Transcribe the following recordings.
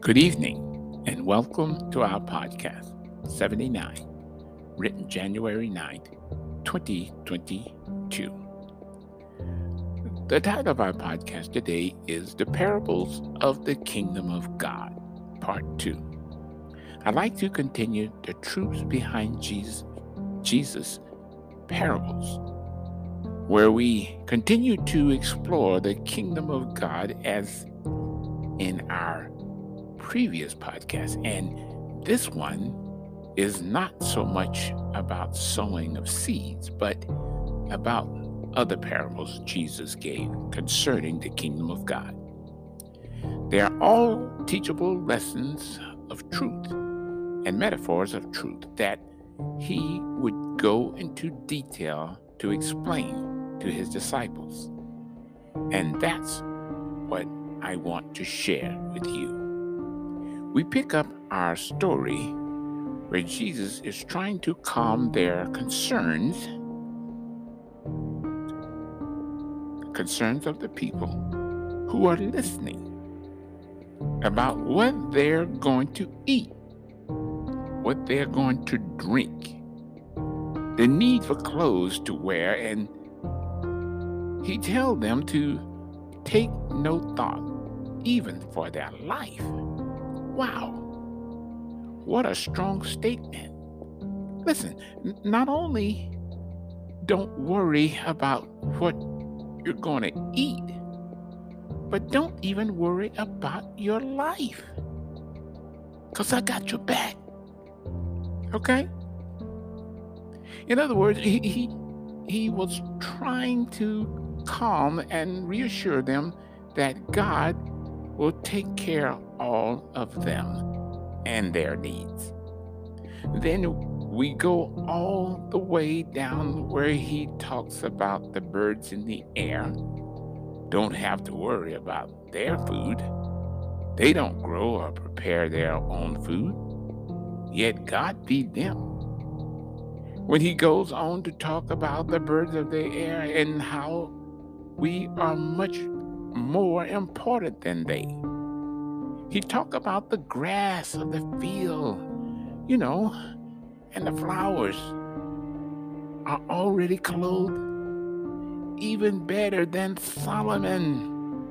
Good evening, and welcome to our podcast 79, written January 9th, 2022. The title of our podcast today is The Parables of the Kingdom of God, Part 2. I'd like to continue the truths behind Jesus, Jesus' parables, where we continue to explore the kingdom of God as in our previous podcast. And this one is not so much about sowing of seeds, but about other parables Jesus gave concerning the kingdom of God. They are all teachable lessons of truth and metaphors of truth that he would go into detail to explain to his disciples. And that's what I want to share with you we pick up our story where Jesus is trying to calm their concerns, concerns of the people who are listening about what they're going to eat, what they're going to drink, the need for clothes to wear, and he tells them to take no thought even for their life. Wow. What a strong statement. Listen, not only don't worry about what you're going to eat, but don't even worry about your life. Because I got your back. Okay? In other words, he, he, he was trying to calm and reassure them that God will take care of all of them and their needs. Then we go all the way down where he talks about the birds in the air. Don't have to worry about their food. They don't grow or prepare their own food, yet God feed them. When he goes on to talk about the birds of the air and how we are much more important than they. He talked about the grass of the field, you know, and the flowers are already clothed even better than Solomon.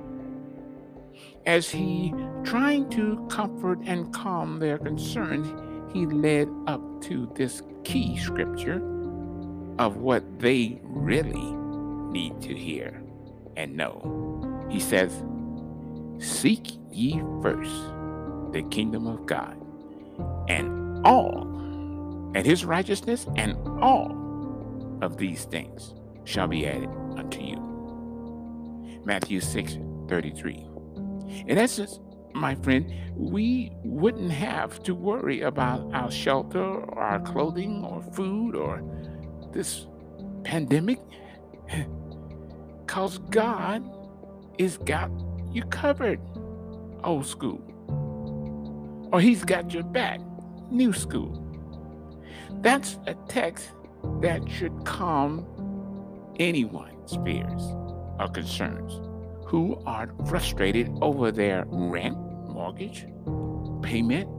As he trying to comfort and calm their concerns, he led up to this key scripture of what they really need to hear and know. He says, Seek ye first the kingdom of God, and all, and his righteousness, and all of these things shall be added unto you. Matthew 6 33. In essence, my friend, we wouldn't have to worry about our shelter or our clothing or food or this pandemic because God is got you covered, old school. Or he's got your back, new school. That's a text that should calm anyone's fears or concerns who are frustrated over their rent, mortgage, payment,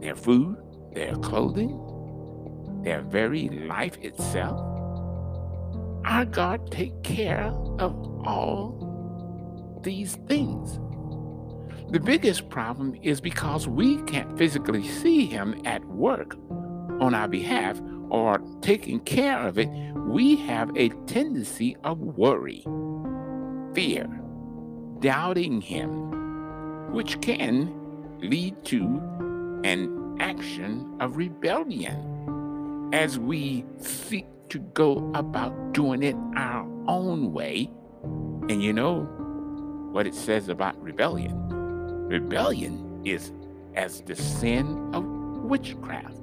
their food, their clothing, their very life itself. Our God take care of all these things. The biggest problem is because we can't physically see him at work on our behalf or taking care of it, we have a tendency of worry, fear, doubting him, which can lead to an action of rebellion as we seek to go about doing it our own way. And you know, what it says about rebellion. Rebellion is as the sin of witchcraft.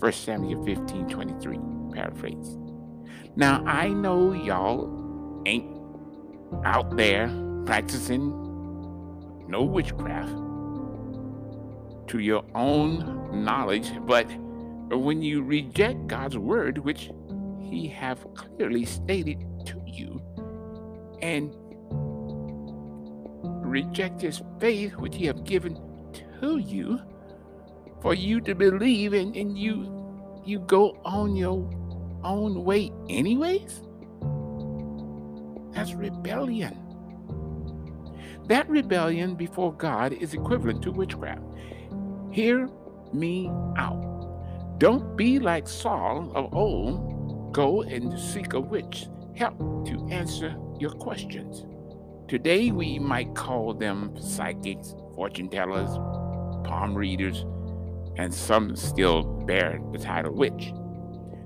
1 Samuel 15 23, paraphrase. Now, I know y'all ain't out there practicing no witchcraft to your own knowledge, but when you reject God's word, which He have clearly stated to you, and reject his faith which he have given to you for you to believe and, and you you go on your own way anyways? That's rebellion. That rebellion before God is equivalent to witchcraft. Hear me out. Don't be like Saul of old. Go and seek a witch help to answer your questions. Today, we might call them psychics, fortune tellers, palm readers, and some still bear the title witch.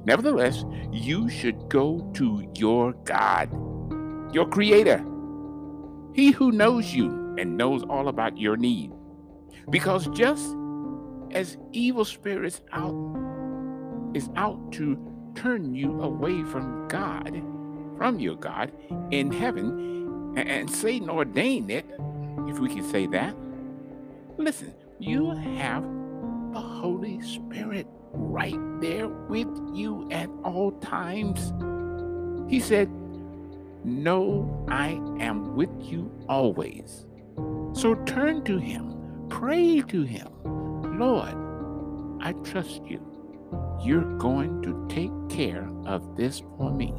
Nevertheless, you should go to your God, your Creator, He who knows you and knows all about your need. Because just as evil spirits out is out to turn you away from God, from your God in heaven, and Satan ordained it, if we can say that. Listen, you have the Holy Spirit right there with you at all times. He said, No, I am with you always. So turn to Him, pray to Him. Lord, I trust you. You're going to take care of this for me.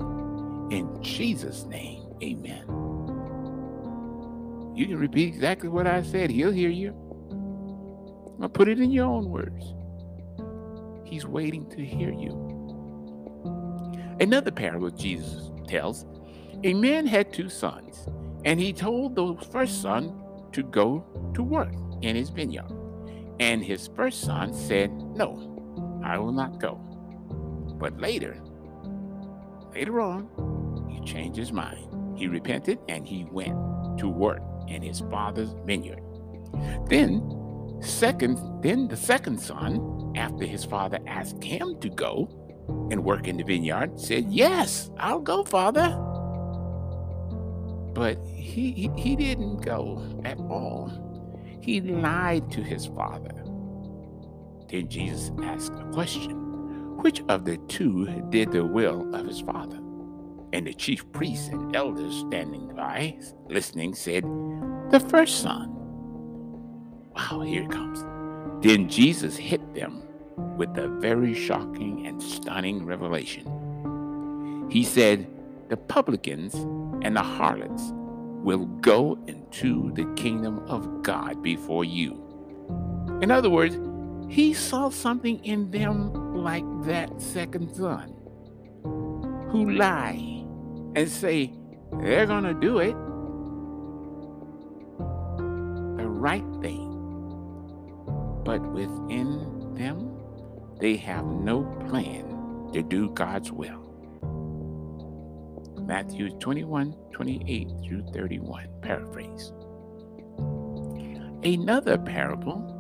In Jesus' name, amen. You can repeat exactly what I said, He'll hear you. I'll put it in your own words. He's waiting to hear you. Another parable Jesus tells a man had two sons, and he told the first son to go to work in his vineyard. And his first son said, No, I will not go. But later, later on, he changed his mind. He repented and he went to work in his father's vineyard. Then, second, then the second son, after his father asked him to go and work in the vineyard, said, Yes, I'll go, father. But he, he, he didn't go at all. He lied to his father. Then Jesus asked a question Which of the two did the will of his father? And the chief priests and elders standing by, listening, said, The first son. Wow, here it comes. Then Jesus hit them with a very shocking and stunning revelation. He said, The publicans and the harlots will go into the kingdom of God before you. In other words, he saw something in them like that second son who lie and say they're going to do it right thing. But within them, they have no plan to do God's will. Matthew 21 28 through 31, paraphrase. Another parable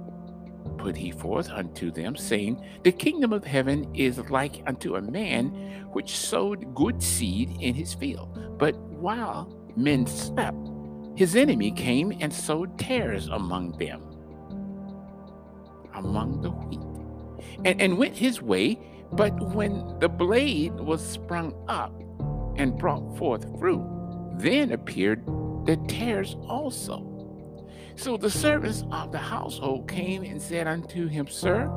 put he forth unto them, saying, The kingdom of heaven is like unto a man which sowed good seed in his field. But while men slept, his enemy came and sowed tares among them, among the wheat, and, and went his way. But when the blade was sprung up and brought forth fruit, then appeared the tares also. So the servants of the household came and said unto him, Sir,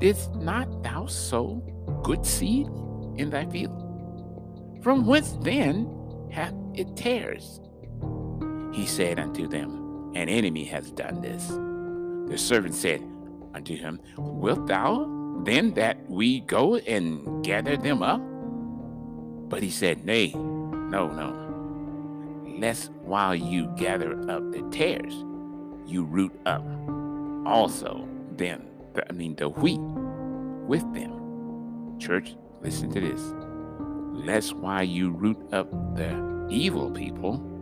didst not thou sow good seed in thy field? From whence then hath it tares? He said unto them, An enemy has done this. The servant said unto him, Wilt thou then that we go and gather them up? But he said, Nay, no, no. Lest while you gather up the tares, you root up also them, I mean the wheat with them. Church, listen to this. Lest while you root up the evil people,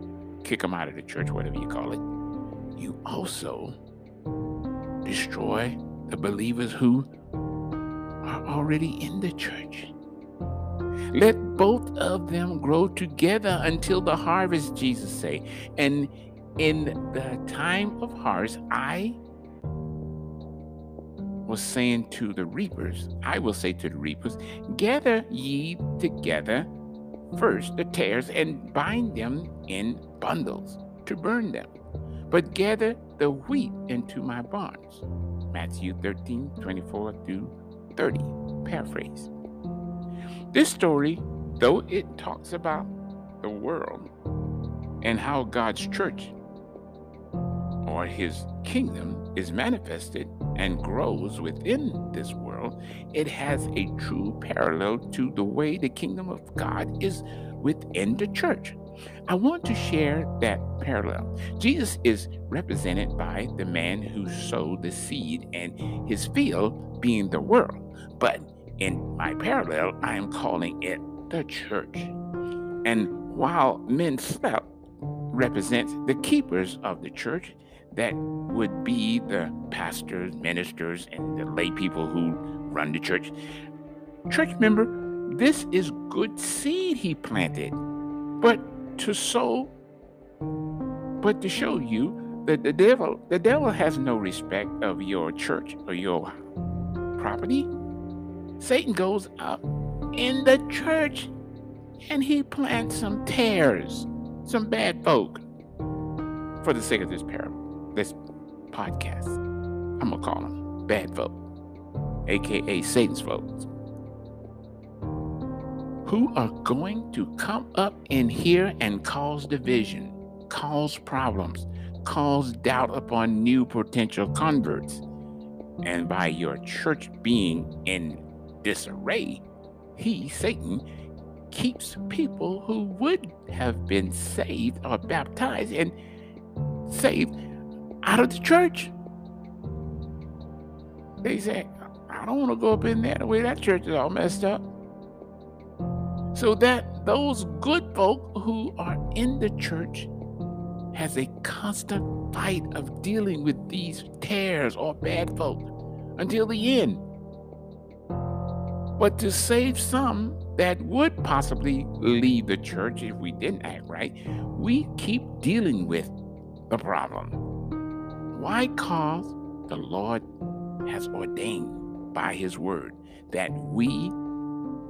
kick them out of the church, whatever you call it, you also destroy the believers who are already in the church. Let both of them grow together until the harvest, Jesus say. And in the time of harvest, I was saying to the reapers, I will say to the reapers, gather ye together first the tares and bind them in bundles to burn them, but gather the wheat into my barns. Matthew 13, 24 through 30. Paraphrase. This story, though it talks about the world and how God's church or his kingdom is manifested and grows within this world, it has a true parallel to the way the kingdom of God is within the church. I want to share that parallel. Jesus is represented by the man who sowed the seed and his field being the world. But in my parallel, I am calling it the church. And while men slept represents the keepers of the church, that would be the pastors, ministers, and the lay people who run the church. Church member, this is good seed he planted. But to sow, but to show you that the devil, the devil has no respect of your church or your property. Satan goes up in the church and he plants some tares, some bad folk. For the sake of this parable, this podcast, I'm gonna call them bad folk, aka Satan's folks who are going to come up in here and cause division, cause problems, cause doubt upon new potential converts. And by your church being in disarray, he, Satan, keeps people who would have been saved or baptized and saved out of the church. They say, I don't want to go up in there the way that church is all messed up so that those good folk who are in the church has a constant fight of dealing with these tares or bad folk until the end. But to save some that would possibly leave the church if we didn't act right, we keep dealing with the problem. Why? Cause the Lord has ordained by his word that we,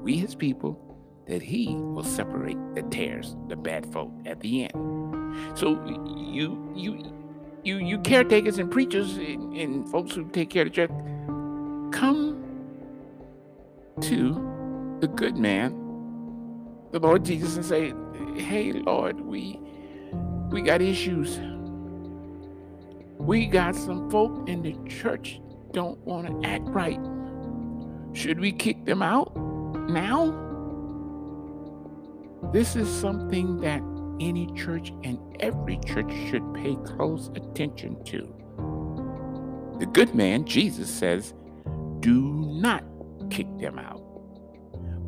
we his people, that he will separate the tares, the bad folk at the end. So you you you you caretakers and preachers and, and folks who take care of the church, come to the good man, the Lord Jesus, and say, Hey Lord, we we got issues. We got some folk in the church don't want to act right. Should we kick them out now? This is something that any church and every church should pay close attention to. The good man, Jesus says, do not kick them out,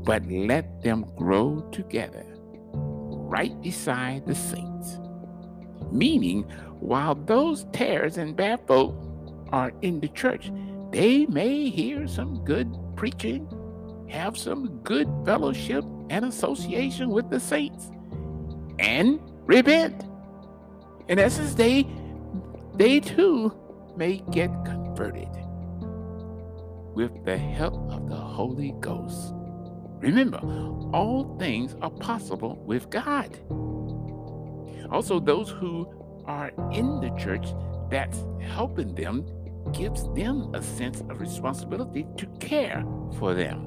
but let them grow together right beside the saints. Meaning, while those tares and bad folk are in the church, they may hear some good preaching, have some good fellowship, and association with the saints and repent. In essence, they they too may get converted with the help of the Holy Ghost. Remember, all things are possible with God. Also, those who are in the church that's helping them gives them a sense of responsibility to care for them.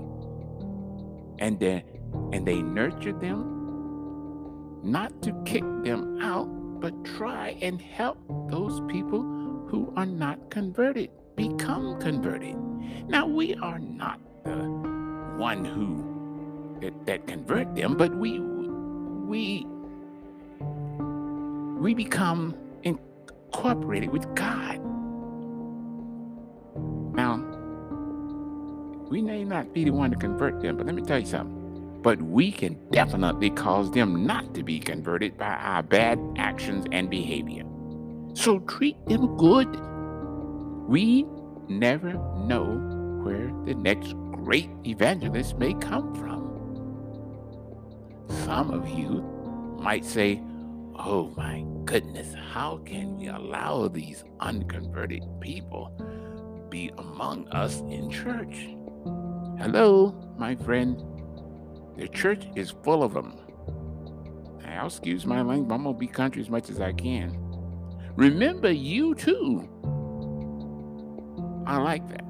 And then and they nurture them, not to kick them out, but try and help those people who are not converted become converted. Now, we are not the one who that, that convert them, but we we we become incorporated with God. Now, we may not be the one to convert them, but let me tell you something but we can definitely cause them not to be converted by our bad actions and behavior. So treat them good. We never know where the next great evangelist may come from. Some of you might say, Oh my goodness, how can we allow these unconverted people be among us in church? Hello, my friend. The church is full of them. I'll excuse my language, I'm gonna be country as much as I can. Remember, you too I like that.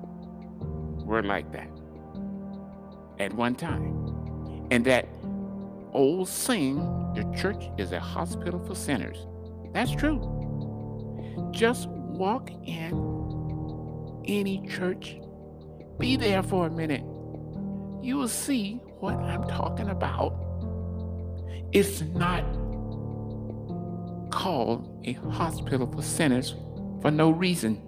We're like that at one time. And that old saying, the church is a hospital for sinners. That's true. Just walk in any church, be there for a minute. You will see what I'm talking about. It's not called a hospital for sinners for no reason.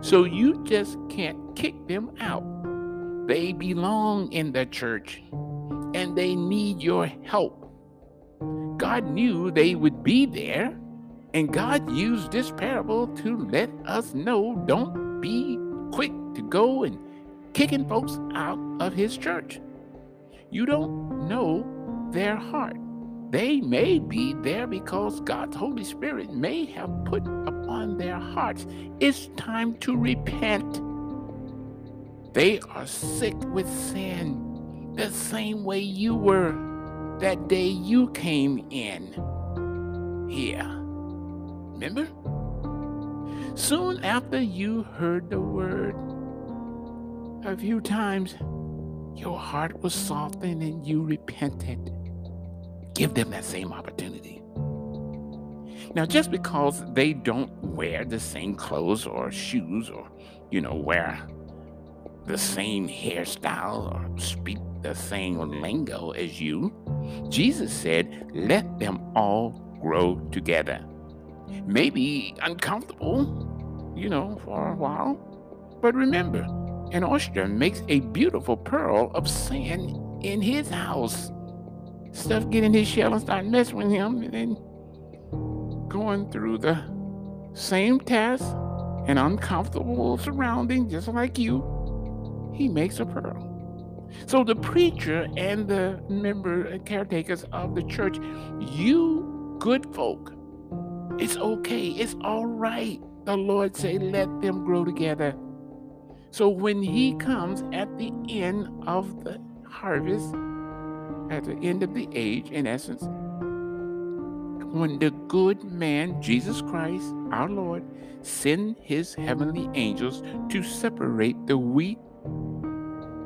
So you just can't kick them out. They belong in the church and they need your help. God knew they would be there, and God used this parable to let us know don't be quick to go and kicking folks out of his church. You don't know their heart. They may be there because God's Holy Spirit may have put upon their hearts. It's time to repent. They are sick with sin the same way you were that day you came in here. Remember? Soon after you heard the word, a few times your heart was softened and you repented. Give them that same opportunity. Now, just because they don't wear the same clothes or shoes or, you know, wear the same hairstyle or speak the same lingo as you, Jesus said, let them all grow together. Maybe uncomfortable, you know, for a while, but remember, an oyster makes a beautiful pearl of sand in his house stuff get in his shell and start messing with him, and then going through the same task and uncomfortable surrounding, just like you, he makes a pearl. So the preacher and the member and caretakers of the church, you good folk, it's okay, it's all right. The Lord say, let them grow together. So when he comes at the end of the harvest, at the end of the age, in essence, when the good man, Jesus Christ, our Lord, sent his heavenly angels to separate the wheat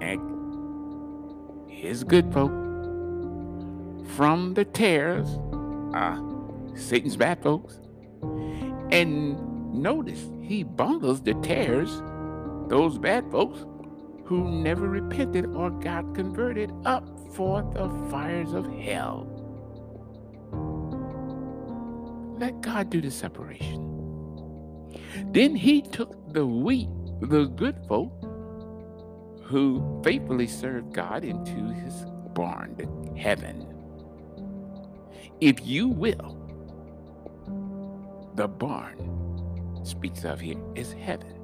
and his good folk from the tares, uh, Satan's bad folks. And notice he bundles the tares, those bad folks, who never repented or got converted up for the fires of hell. Let God do the separation. Then he took the wheat, the good folk, who faithfully served God into his barn, the heaven. If you will, the barn speaks of here is heaven.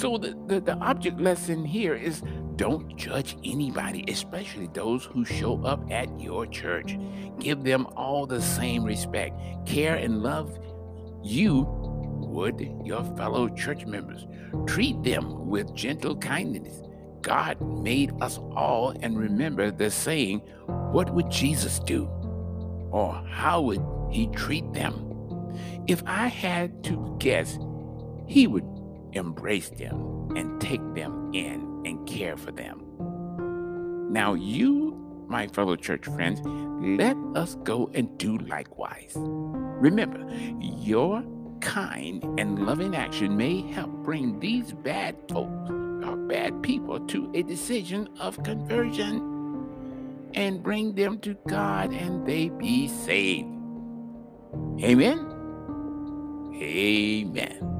So the, the, the object lesson here is don't judge anybody, especially those who show up at your church. Give them all the same respect, care, and love you would your fellow church members. Treat them with gentle kindness. God made us all, and remember the saying, What would Jesus do? Or how would he treat them? If I had to guess, he would embrace them and take them in and care for them. Now, you, my fellow church friends, let us go and do likewise. Remember, your kind and loving action may help bring these bad folks or bad people to a decision of conversion and bring them to God and they be saved. Amen. Amen.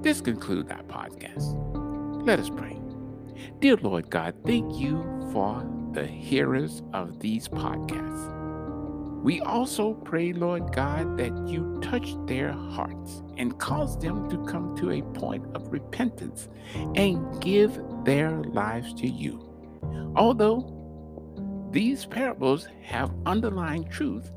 This concludes our podcast. Let us pray. Dear Lord God, thank you for the hearers of these podcasts. We also pray, Lord God, that you touch their hearts and cause them to come to a point of repentance and give their lives to you. Although these parables have underlying truth,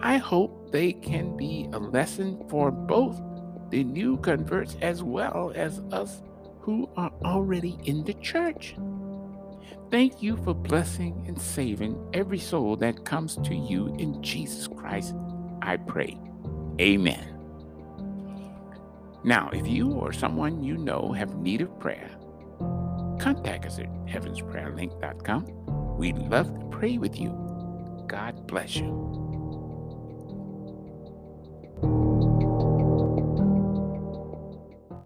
I hope they can be a lesson for both the new converts as well as us who are already in the church. Thank you for blessing and saving every soul that comes to you in Jesus Christ, I pray. Amen. Now, if you or someone you know have need of prayer, contact us at heavensprayerlink.com. We'd love to pray with you. God bless you.